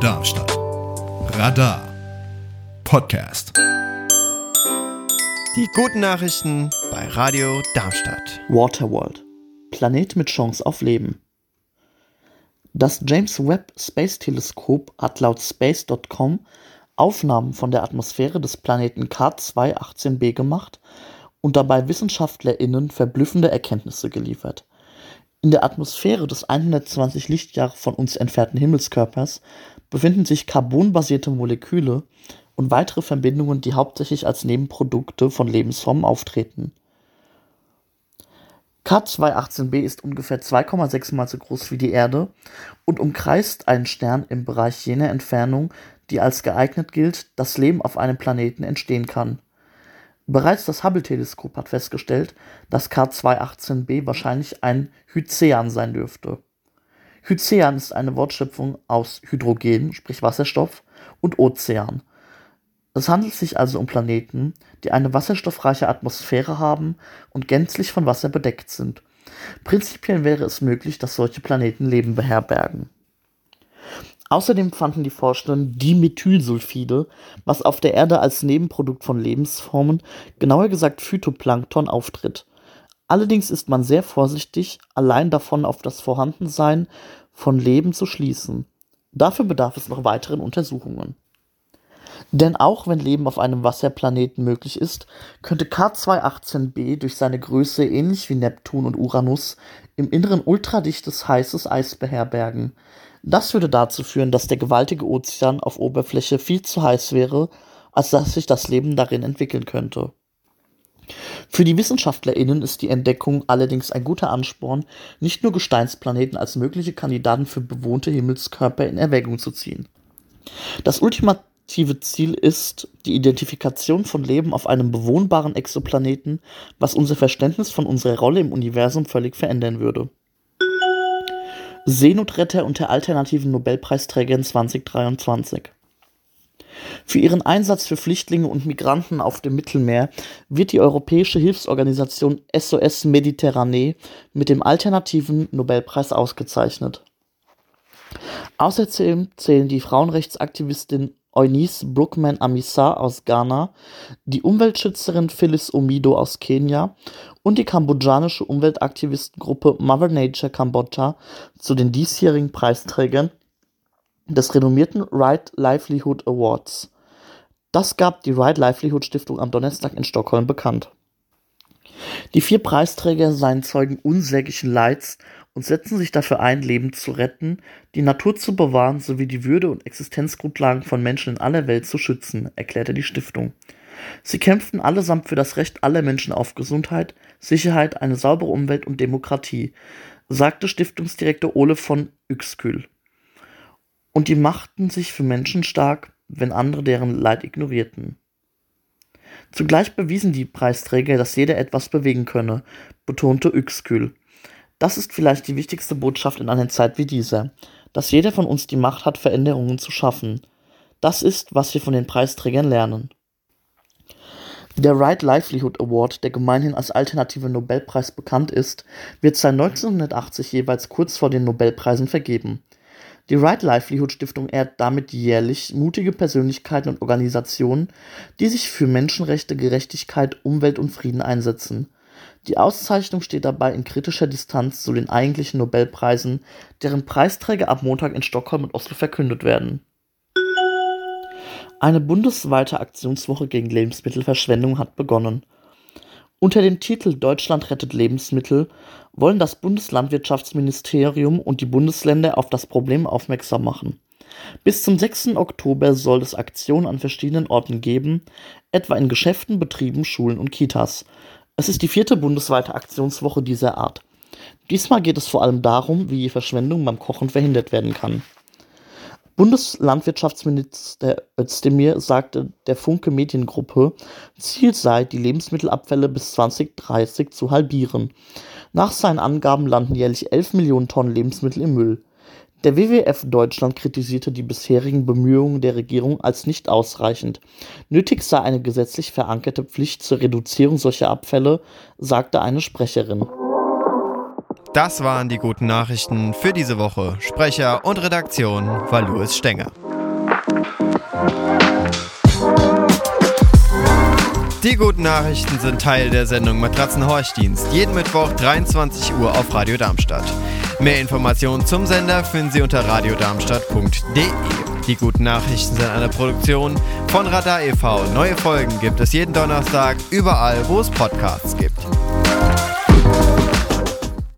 Darmstadt. Radar Podcast. Die guten Nachrichten bei Radio Darmstadt. Waterworld. Planet mit Chance auf Leben. Das James Webb Space Teleskop hat laut space.com Aufnahmen von der Atmosphäre des Planeten K218b gemacht und dabei WissenschaftlerInnen verblüffende Erkenntnisse geliefert. In der Atmosphäre des 120 Lichtjahre von uns entfernten Himmelskörpers befinden sich carbonbasierte Moleküle und weitere Verbindungen, die hauptsächlich als Nebenprodukte von Lebensformen auftreten. K218b ist ungefähr 2,6 mal so groß wie die Erde und umkreist einen Stern im Bereich jener Entfernung, die als geeignet gilt, dass Leben auf einem Planeten entstehen kann. Bereits das Hubble-Teleskop hat festgestellt, dass K218b wahrscheinlich ein Hycean sein dürfte. Hycean ist eine Wortschöpfung aus Hydrogen, sprich Wasserstoff, und Ozean. Es handelt sich also um Planeten, die eine wasserstoffreiche Atmosphäre haben und gänzlich von Wasser bedeckt sind. Prinzipiell wäre es möglich, dass solche Planeten Leben beherbergen. Außerdem fanden die Forscher Dimethylsulfide, was auf der Erde als Nebenprodukt von Lebensformen, genauer gesagt Phytoplankton, auftritt. Allerdings ist man sehr vorsichtig, allein davon auf das Vorhandensein von Leben zu schließen. Dafür bedarf es noch weiteren Untersuchungen. Denn auch wenn Leben auf einem Wasserplaneten möglich ist, könnte K218b durch seine Größe ähnlich wie Neptun und Uranus im Inneren ultradichtes heißes Eis beherbergen. Das würde dazu führen, dass der gewaltige Ozean auf Oberfläche viel zu heiß wäre, als dass sich das Leben darin entwickeln könnte. Für die WissenschaftlerInnen ist die Entdeckung allerdings ein guter Ansporn, nicht nur Gesteinsplaneten als mögliche Kandidaten für bewohnte Himmelskörper in Erwägung zu ziehen. Das ultimative Ziel ist die Identifikation von Leben auf einem bewohnbaren Exoplaneten, was unser Verständnis von unserer Rolle im Universum völlig verändern würde. Seenotretter unter alternativen Nobelpreisträgern 2023. Für ihren Einsatz für Flüchtlinge und Migranten auf dem Mittelmeer wird die europäische Hilfsorganisation SOS Mediterranee mit dem alternativen Nobelpreis ausgezeichnet. Außerdem zählen die Frauenrechtsaktivistin Eunice Brookman Amissar aus Ghana, die Umweltschützerin Phyllis Omido aus Kenia und die kambodschanische Umweltaktivistengruppe Mother Nature Kambodscha zu den diesjährigen Preisträgern des renommierten Right Livelihood Awards. Das gab die Right Livelihood Stiftung am Donnerstag in Stockholm bekannt. Die vier Preisträger seien Zeugen unsäglichen Leids und setzen sich dafür ein, Leben zu retten, die Natur zu bewahren sowie die Würde und Existenzgrundlagen von Menschen in aller Welt zu schützen, erklärte die Stiftung. Sie kämpften allesamt für das Recht aller Menschen auf Gesundheit, Sicherheit, eine saubere Umwelt und Demokratie, sagte Stiftungsdirektor Ole von Uexküll. Und die machten sich für Menschen stark, wenn andere deren Leid ignorierten. Zugleich bewiesen die Preisträger, dass jeder etwas bewegen könne, betonte Uexküll. Das ist vielleicht die wichtigste Botschaft in einer Zeit wie dieser, dass jeder von uns die Macht hat, Veränderungen zu schaffen. Das ist, was wir von den Preisträgern lernen. Der Right Livelihood Award, der gemeinhin als alternative Nobelpreis bekannt ist, wird seit 1980 jeweils kurz vor den Nobelpreisen vergeben. Die Right Livelihood Stiftung ehrt damit jährlich mutige Persönlichkeiten und Organisationen, die sich für Menschenrechte, Gerechtigkeit, Umwelt und Frieden einsetzen. Die Auszeichnung steht dabei in kritischer Distanz zu den eigentlichen Nobelpreisen, deren Preisträger ab Montag in Stockholm und Oslo verkündet werden. Eine bundesweite Aktionswoche gegen Lebensmittelverschwendung hat begonnen. Unter dem Titel Deutschland rettet Lebensmittel wollen das Bundeslandwirtschaftsministerium und die Bundesländer auf das Problem aufmerksam machen. Bis zum 6. Oktober soll es Aktionen an verschiedenen Orten geben, etwa in Geschäften, Betrieben, Schulen und Kitas. Es ist die vierte bundesweite Aktionswoche dieser Art. Diesmal geht es vor allem darum, wie Verschwendung beim Kochen verhindert werden kann. Bundeslandwirtschaftsminister Özdemir sagte der Funke Mediengruppe, Ziel sei, die Lebensmittelabfälle bis 2030 zu halbieren. Nach seinen Angaben landen jährlich 11 Millionen Tonnen Lebensmittel im Müll. Der WWF Deutschland kritisierte die bisherigen Bemühungen der Regierung als nicht ausreichend. Nötig sei eine gesetzlich verankerte Pflicht zur Reduzierung solcher Abfälle, sagte eine Sprecherin. Das waren die guten Nachrichten für diese Woche. Sprecher und Redaktion war Louis Stenger. Die guten Nachrichten sind Teil der Sendung Matratzenhorchdienst. Jeden Mittwoch 23 Uhr auf Radio Darmstadt. Mehr Informationen zum Sender finden Sie unter radiodarmstadt.de. Die guten Nachrichten sind eine Produktion von Radar e.V. Neue Folgen gibt es jeden Donnerstag überall, wo es Podcasts gibt.